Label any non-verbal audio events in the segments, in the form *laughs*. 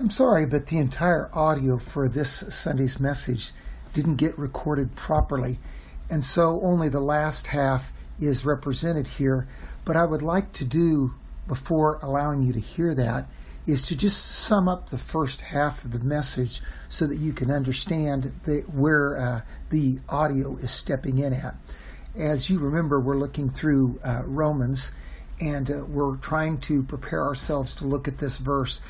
I'm sorry, but the entire audio for this Sunday's message didn't get recorded properly, and so only the last half is represented here. But I would like to do, before allowing you to hear that, is to just sum up the first half of the message so that you can understand the, where uh, the audio is stepping in at. As you remember, we're looking through uh, Romans and uh, we're trying to prepare ourselves to look at this verse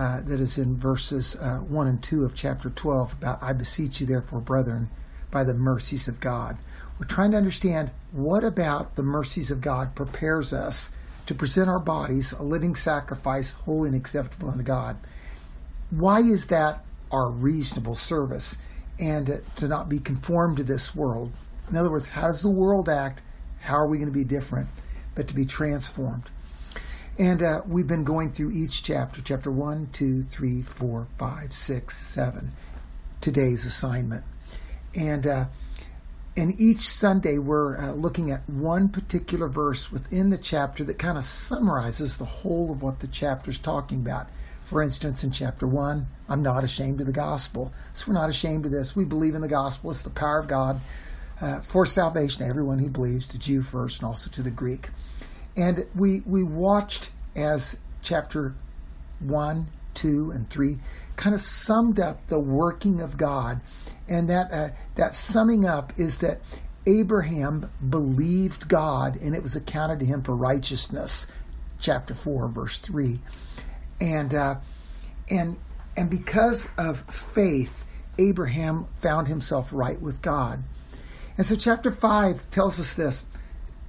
uh, that is in verses uh, 1 and 2 of chapter 12 about, I beseech you, therefore, brethren, by the mercies of God. We're trying to understand what about the mercies of God prepares us to present our bodies a living sacrifice, holy and acceptable unto God. Why is that our reasonable service? And to not be conformed to this world. In other words, how does the world act? How are we going to be different? But to be transformed. And uh, we've been going through each chapter, chapter 1, 2, 3, 4, 5, 6, 7, today's assignment. And, uh, and each Sunday we're uh, looking at one particular verse within the chapter that kind of summarizes the whole of what the chapter is talking about. For instance, in chapter 1, I'm not ashamed of the gospel. So we're not ashamed of this. We believe in the gospel. It's the power of God uh, for salvation to everyone who believes, to Jew first and also to the Greek. And we, we watched as chapter 1, 2, and 3 kind of summed up the working of God. And that, uh, that summing up is that Abraham believed God and it was accounted to him for righteousness. Chapter 4, verse 3. And, uh, and, and because of faith, Abraham found himself right with God. And so, chapter 5 tells us this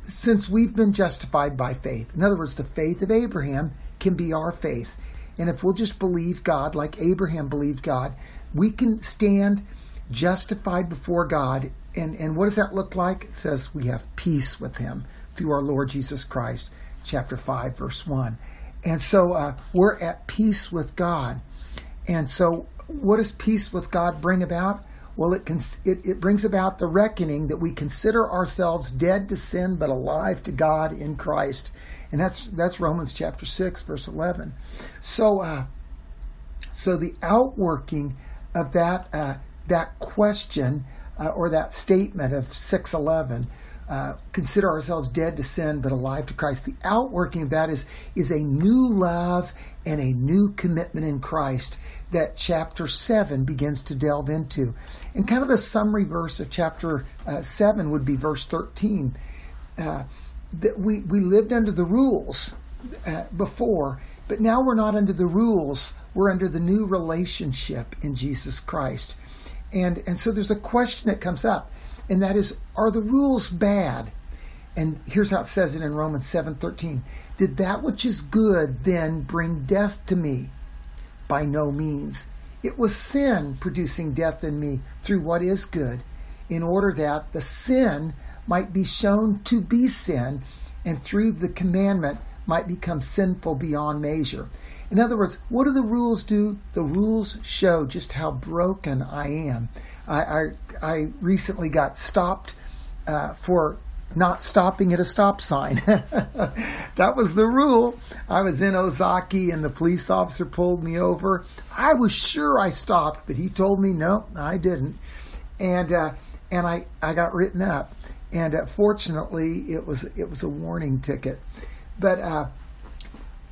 since we've been justified by faith. In other words, the faith of Abraham can be our faith. And if we'll just believe God like Abraham believed God, we can stand justified before God. And, and what does that look like? It says we have peace with him through our Lord Jesus Christ, chapter 5, verse 1. And so uh, we're at peace with God. And so, what does peace with God bring about? Well, it, it, it brings about the reckoning that we consider ourselves dead to sin but alive to God in Christ. And that's, that's Romans chapter 6, verse 11. So, uh, so the outworking of that, uh, that question uh, or that statement of 611 uh, consider ourselves dead to sin but alive to Christ. The outworking of that is, is a new love and a new commitment in Christ that chapter 7 begins to delve into. And kind of the summary verse of chapter uh, 7 would be verse 13. Uh, that we, we lived under the rules uh, before, but now we're not under the rules. We're under the new relationship in Jesus Christ. And, and so there's a question that comes up and that is, are the rules bad? And here's how it says it in Romans 7:13. Did that which is good then bring death to me? By no means. It was sin producing death in me through what is good, in order that the sin might be shown to be sin, and through the commandment might become sinful beyond measure. In other words, what do the rules do? The rules show just how broken I am. I, I, I recently got stopped uh, for not stopping at a stop sign. *laughs* that was the rule. I was in Ozaki and the police officer pulled me over. I was sure I stopped, but he told me no, I didn't. And uh, and I, I got written up. And uh, fortunately, it was it was a warning ticket. But uh,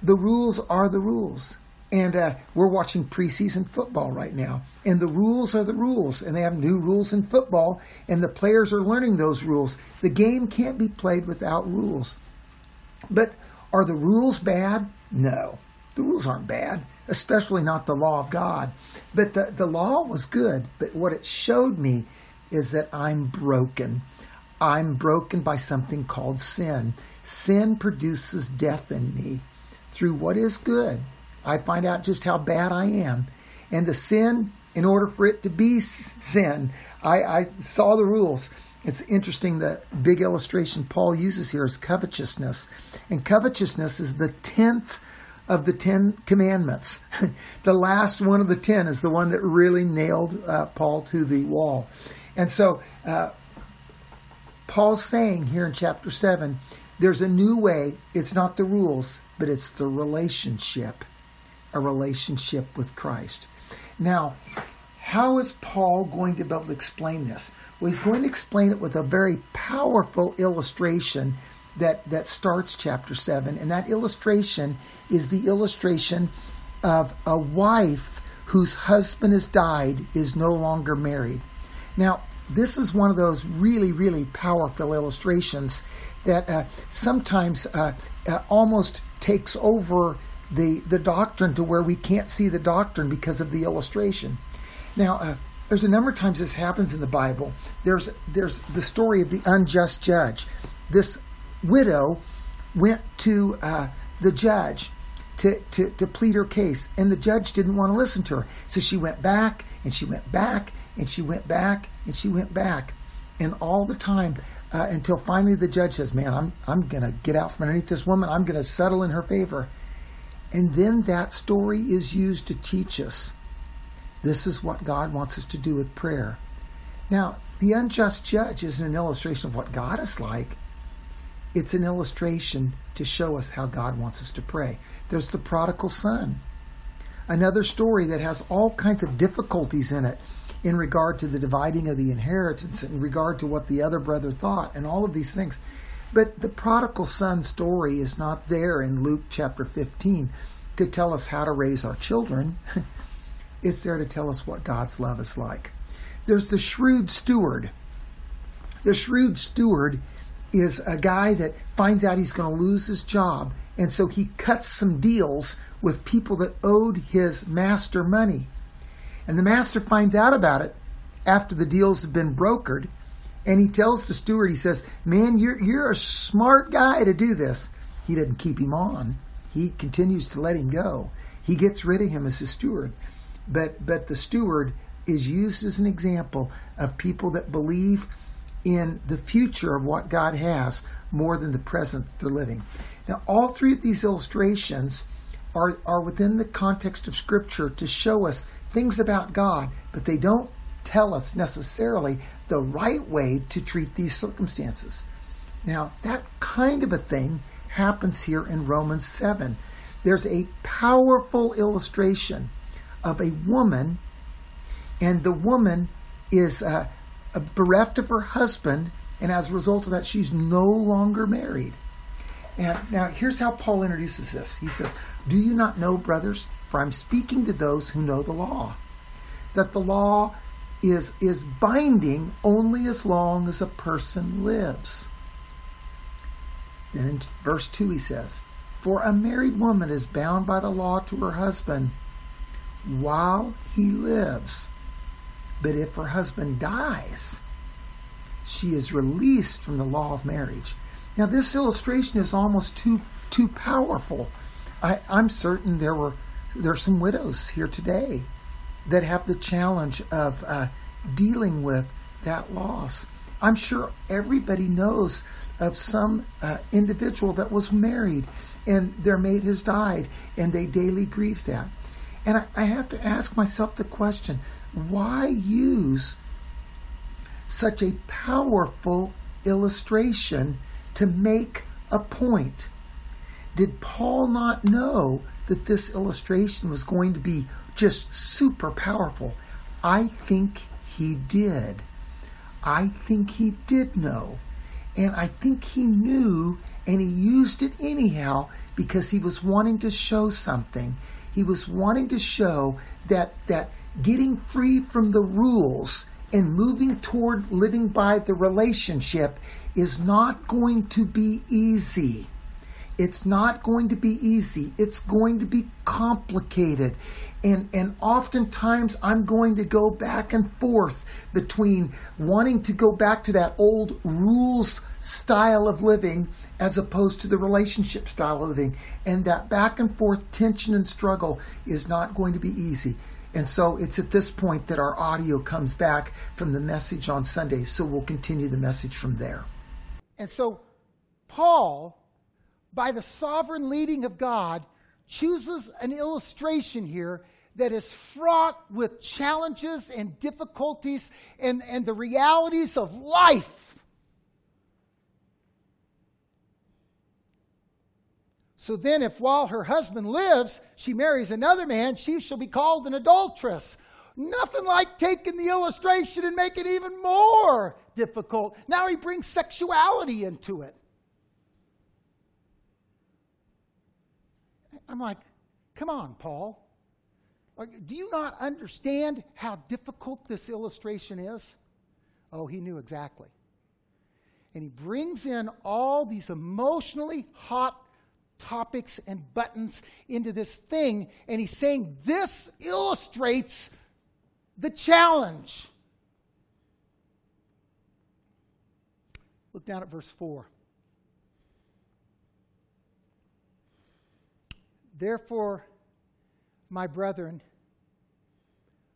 the rules are the rules. And uh, we're watching preseason football right now. And the rules are the rules. And they have new rules in football. And the players are learning those rules. The game can't be played without rules. But are the rules bad? No. The rules aren't bad, especially not the law of God. But the, the law was good. But what it showed me is that I'm broken. I'm broken by something called sin. Sin produces death in me through what is good I find out just how bad I am. And the sin, in order for it to be sin, I, I saw the rules. It's interesting the big illustration Paul uses here is covetousness. And covetousness is the tenth of the Ten Commandments. *laughs* the last one of the ten is the one that really nailed uh, Paul to the wall. And so uh, Paul's saying here in chapter 7 there's a new way. It's not the rules, but it's the relationship a relationship with Christ. Now, how is Paul going to be able to explain this? Well, he's going to explain it with a very powerful illustration that, that starts chapter 7. And that illustration is the illustration of a wife whose husband has died, is no longer married. Now, this is one of those really, really powerful illustrations that uh, sometimes uh, uh, almost takes over the, the doctrine to where we can't see the doctrine because of the illustration. Now, uh, there's a number of times this happens in the Bible. There's there's the story of the unjust judge. This widow went to uh, the judge to, to, to plead her case, and the judge didn't want to listen to her. So she went back and she went back and she went back and she went back. And all the time uh, until finally the judge says, Man, I'm, I'm going to get out from underneath this woman. I'm going to settle in her favor. And then that story is used to teach us this is what God wants us to do with prayer. Now, the unjust judge isn't an illustration of what God is like. It's an illustration to show us how God wants us to pray. There's the prodigal son, another story that has all kinds of difficulties in it in regard to the dividing of the inheritance, in regard to what the other brother thought, and all of these things. But the prodigal son story is not there in Luke chapter 15 to tell us how to raise our children. *laughs* it's there to tell us what God's love is like. There's the shrewd steward. The shrewd steward is a guy that finds out he's going to lose his job, and so he cuts some deals with people that owed his master money. And the master finds out about it after the deals have been brokered, and he tells the steward, he says, Man, you're, you're a smart guy to do this. He doesn't keep him on, he continues to let him go. He gets rid of him as his steward. But, but the steward is used as an example of people that believe in the future of what God has more than the present that they're living. Now, all three of these illustrations are, are within the context of Scripture to show us things about God, but they don't tell us necessarily the right way to treat these circumstances. Now, that kind of a thing happens here in Romans 7. There's a powerful illustration of a woman, and the woman is uh, bereft of her husband, and as a result of that, she's no longer married. And now here's how Paul introduces this. He says, Do you not know, brothers, for I'm speaking to those who know the law, that the law is, is binding only as long as a person lives. Then in verse 2 he says, For a married woman is bound by the law to her husband while he lives. But if her husband dies, she is released from the law of marriage. Now, this illustration is almost too too powerful. I, I'm certain there were there are some widows here today that have the challenge of uh, dealing with that loss. I'm sure everybody knows of some uh, individual that was married and their mate has died and they daily grieve that. And I, I have to ask myself the question why use such a powerful illustration to make a point? Did Paul not know that this illustration was going to be just super powerful? I think he did. I think he did know. And I think he knew and he used it anyhow because he was wanting to show something. He was wanting to show that that getting free from the rules and moving toward living by the relationship is not going to be easy. It's not going to be easy. It's going to be complicated. And, and oftentimes I'm going to go back and forth between wanting to go back to that old rules style of living as opposed to the relationship style of living. And that back and forth tension and struggle is not going to be easy. And so it's at this point that our audio comes back from the message on Sunday. So we'll continue the message from there. And so Paul by the sovereign leading of God, chooses an illustration here that is fraught with challenges and difficulties and, and the realities of life. So then, if while her husband lives, she marries another man, she shall be called an adulteress. Nothing like taking the illustration and making it even more difficult. Now he brings sexuality into it. I'm like, come on, Paul. Like, do you not understand how difficult this illustration is? Oh, he knew exactly. And he brings in all these emotionally hot topics and buttons into this thing, and he's saying this illustrates the challenge. Look down at verse 4. Therefore, my brethren,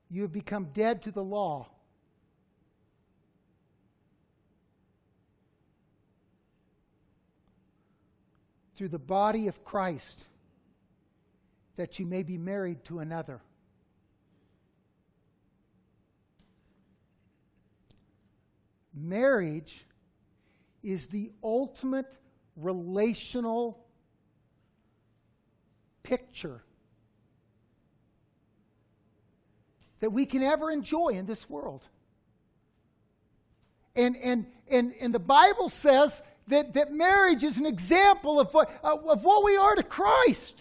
you have become dead to the law. Through the body of Christ, that you may be married to another. Marriage is the ultimate relational picture that we can ever enjoy in this world. And, and, and, and the Bible says that, that marriage is an example of what, of what we are to Christ.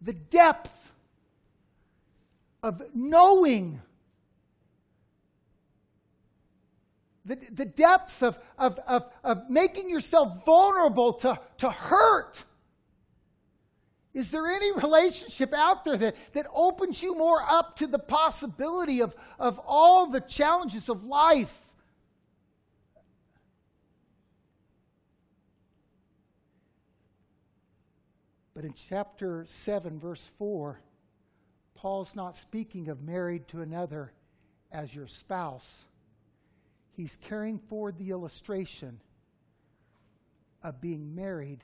The depth of knowing the, the depths of, of, of, of making yourself vulnerable to, to hurt. Is there any relationship out there that, that opens you more up to the possibility of, of all the challenges of life? But in chapter 7, verse 4, Paul's not speaking of married to another as your spouse. He's carrying forward the illustration of being married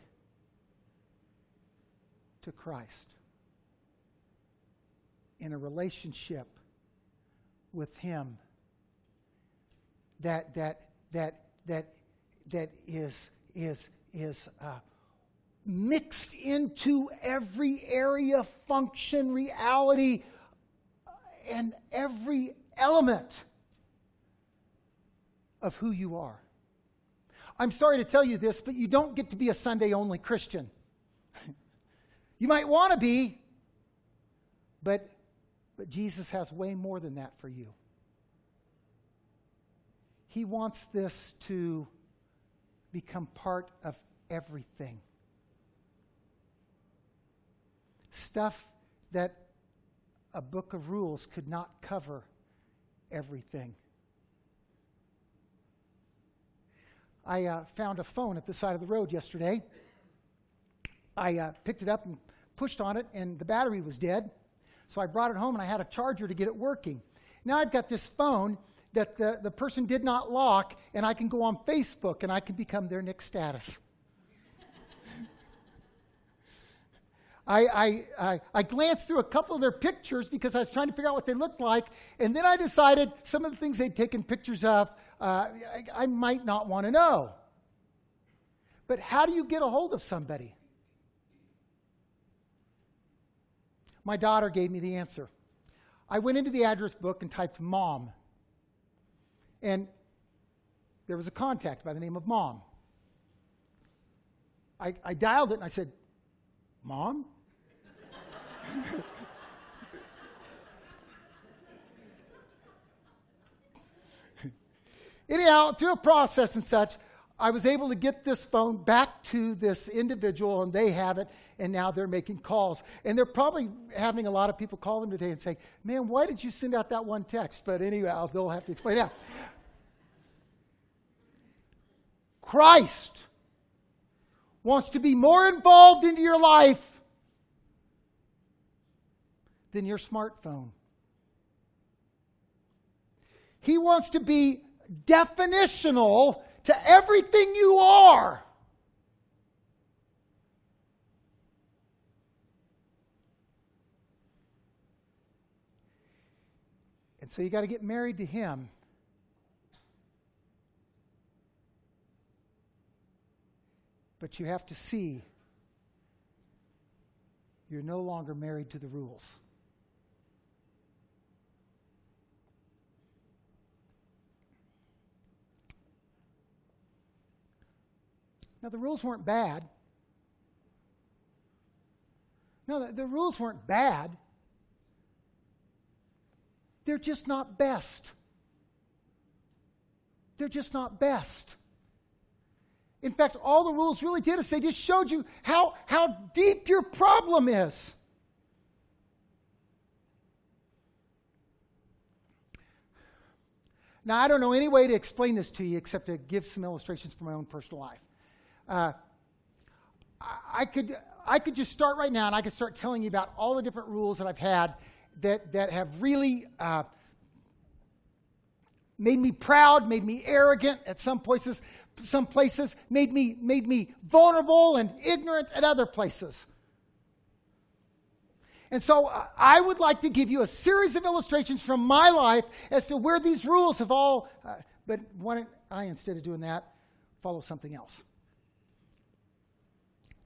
to Christ in a relationship with him that that that that that is is is uh, mixed into every area, function, reality, and every element of who you are. I'm sorry to tell you this, but you don't get to be a Sunday only Christian. *laughs* you might want to be, but, but Jesus has way more than that for you. He wants this to become part of everything stuff that a book of rules could not cover everything. I uh, found a phone at the side of the road yesterday. I uh, picked it up and pushed on it, and the battery was dead. So I brought it home and I had a charger to get it working. Now I've got this phone that the, the person did not lock, and I can go on Facebook and I can become their next status. I, I, I, I, glanced through a couple of their pictures because I was trying to figure out what they looked like. And then I decided some of the things they'd taken pictures of, uh, I, I might not want to know. But how do you get a hold of somebody? My daughter gave me the answer. I went into the address book and typed mom. And there was a contact by the name of mom. I, I dialed it and I said, Mom? *laughs* Anyhow, through a process and such, I was able to get this phone back to this individual, and they have it, and now they're making calls. And they're probably having a lot of people call them today and say, Man, why did you send out that one text? But anyhow, they'll have to explain that. Christ wants to be more involved into your life than your smartphone. He wants to be definitional to everything you are. And so you got to get married to him. But you have to see you're no longer married to the rules. Now, the rules weren't bad. No, the, the rules weren't bad. They're just not best. They're just not best. In fact, all the rules really did is they just showed you how, how deep your problem is. Now, I don't know any way to explain this to you except to give some illustrations from my own personal life. Uh, I could I could just start right now and I could start telling you about all the different rules that I've had that that have really uh, made me proud, made me arrogant at some places, some places made me made me vulnerable and ignorant at other places. And so uh, I would like to give you a series of illustrations from my life as to where these rules have all. Uh, but why don't I, instead of doing that, follow something else?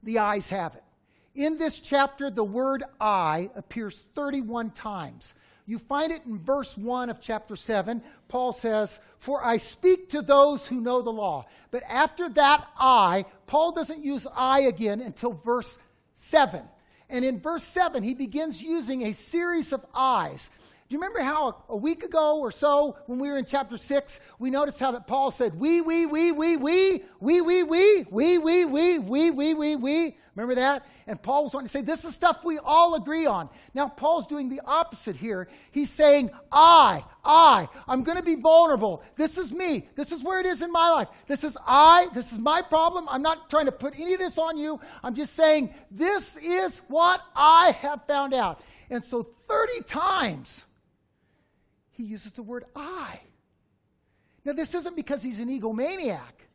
The eyes have it. In this chapter, the word I appears 31 times. You find it in verse 1 of chapter 7. Paul says, For I speak to those who know the law. But after that I, Paul doesn't use I again until verse 7. And in verse 7, he begins using a series of I's. Do you remember how a, week ago or so, when we were in chapter 6, we noticed how that Paul said, we, we, we, we, we, we, we, we, we, we, we, we, we, we, we. Remember that? And Paul was wanting to say, this is stuff we all agree on. Now, Paul's doing the opposite here. He's saying, I, I, I'm going to be vulnerable. This is me. This is where it is in my life. This is I. This is my problem. I'm not trying to put any of this on you. I'm just saying, this is what I have found out. And so 30 times, he uses the word I. Now, this isn't because he's an egomaniac.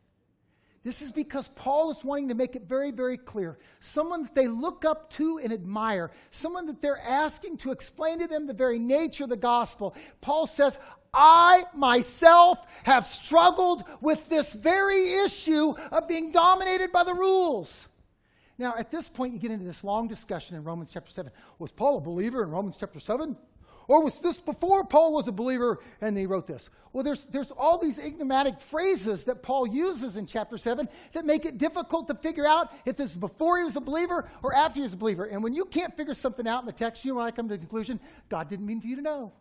This is because Paul is wanting to make it very, very clear. Someone that they look up to and admire, someone that they're asking to explain to them the very nature of the gospel. Paul says, I myself have struggled with this very issue of being dominated by the rules. Now, at this point, you get into this long discussion in Romans chapter 7. Was Paul a believer in Romans chapter 7? Or was this before Paul was a believer and he wrote this? Well, there's, there's all these enigmatic phrases that Paul uses in chapter 7 that make it difficult to figure out if this is before he was a believer or after he was a believer. And when you can't figure something out in the text, you know, I come to the conclusion God didn't mean for you to know.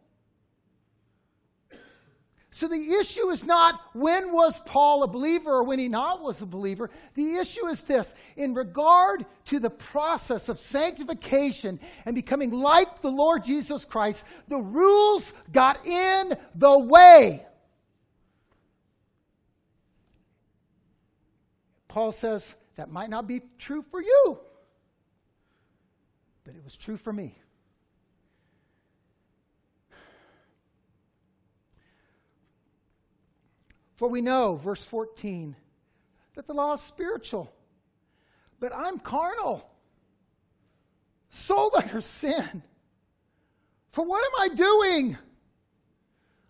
So the issue is not when was Paul a believer or when he not was a believer. The issue is this in regard to the process of sanctification and becoming like the Lord Jesus Christ, the rules got in the way. Paul says that might not be true for you, but it was true for me. For we know, verse 14, that the law is spiritual, but I'm carnal, sold under sin. For what am I doing?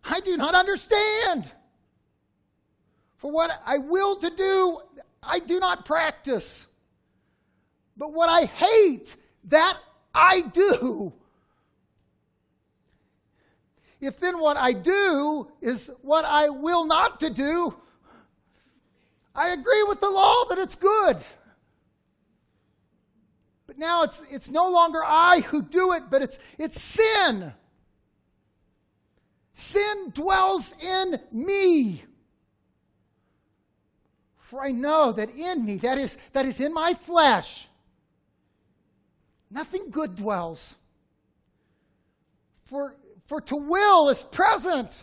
I do not understand. For what I will to do, I do not practice. But what I hate, that I do. If then what I do is what I will not to do, I agree with the law that it's good. But now it's, it's no longer I who do it, but it's, it's sin. Sin dwells in me. For I know that in me, that is, that is in my flesh, nothing good dwells. For for to will is present.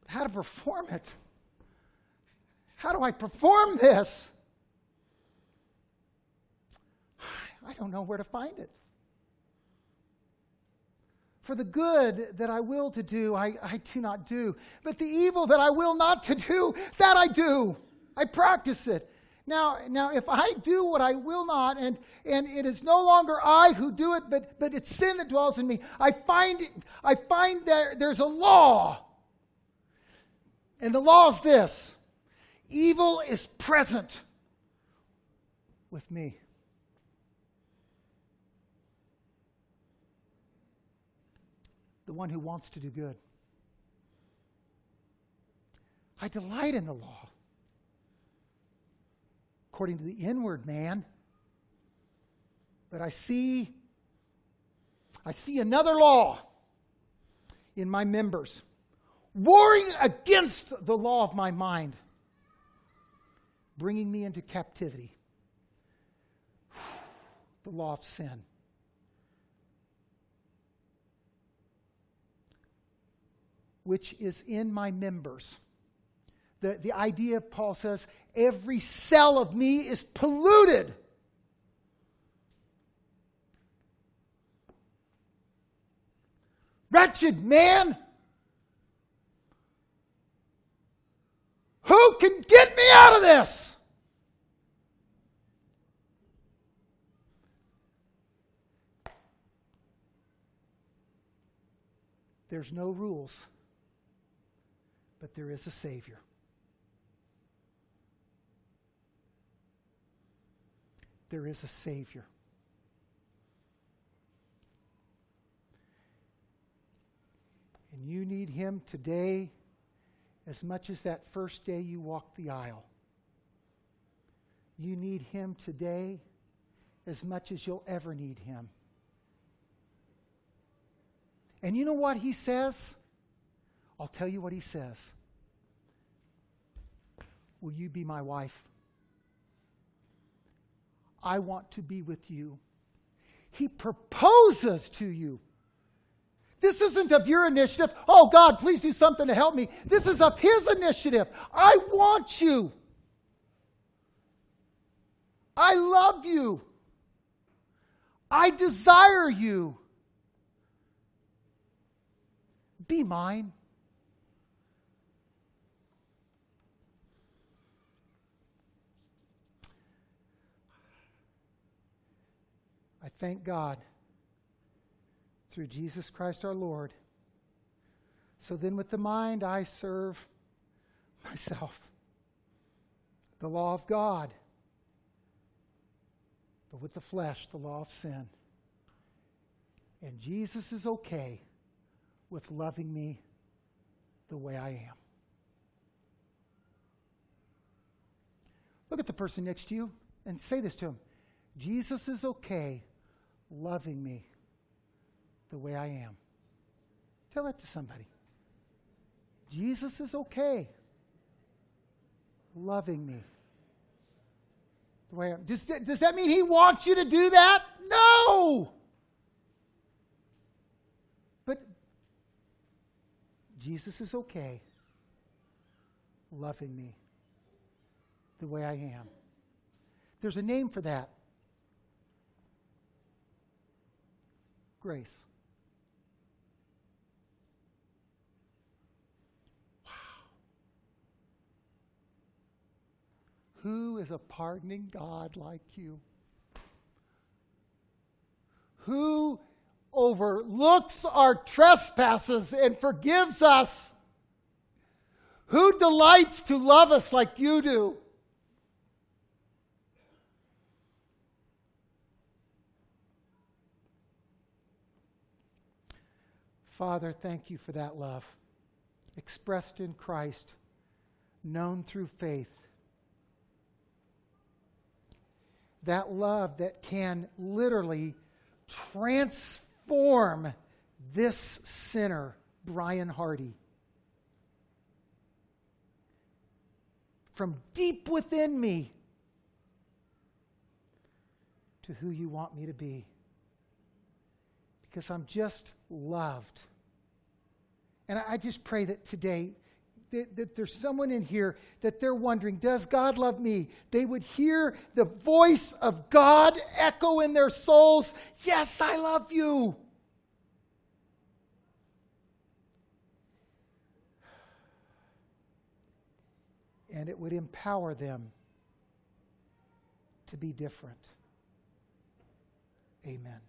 But how to perform it? How do I perform this? *sighs* I don't know where to find it. For the good that I will to do, I, I do not do. But the evil that I will not to do, that I do. I practice it. Now, now, if I do what I will not, and, and it is no longer I who do it, but, but it's sin that dwells in me, I find, I find there, there's a law. And the law is this Evil is present with me. The one who wants to do good. I delight in the law. According to the inward man. But I see I see another law in my members, warring against the law of my mind, bringing me into captivity. *sighs* The law of sin. Which is in my members. The, the idea, Paul says, every cell of me is polluted Wretched man! Who can get me out of this? There's no rules, but there is a Savior. There is a Savior. And you need Him today as much as that first day you walked the aisle. You need Him today as much as you'll ever need Him. And you know what He says? I'll tell you what He says. Will you be my wife? I want to be with you. He proposes to you. This isn't of your initiative. Oh, God, please do something to help me. This is of His initiative. I want you. I love you. I desire you. Be mine. Thank God through Jesus Christ our Lord. So then, with the mind, I serve myself, the law of God, but with the flesh, the law of sin. And Jesus is okay with loving me the way I am. Look at the person next to you and say this to him Jesus is okay loving me the way I am. Tell that to somebody. Jesus is okay loving me the way I am. Does, does that mean he wants you to do that? No! But Jesus is okay loving me the way I am. There's a name for that grace. Who is a pardoning God like you? Who overlooks our trespasses and forgives us? Who delights to love us like you do? Father, thank you for that love expressed in Christ, known through faith that love that can literally transform this sinner, Brian Hardy. From deep within me to who you want me to be. Because I'm just loved. And I just pray that today that, that there's someone in here that they're wondering, does God love me? They would hear the voice of God echo in their souls, yes, I love you. And it would empower them to be different. Amen.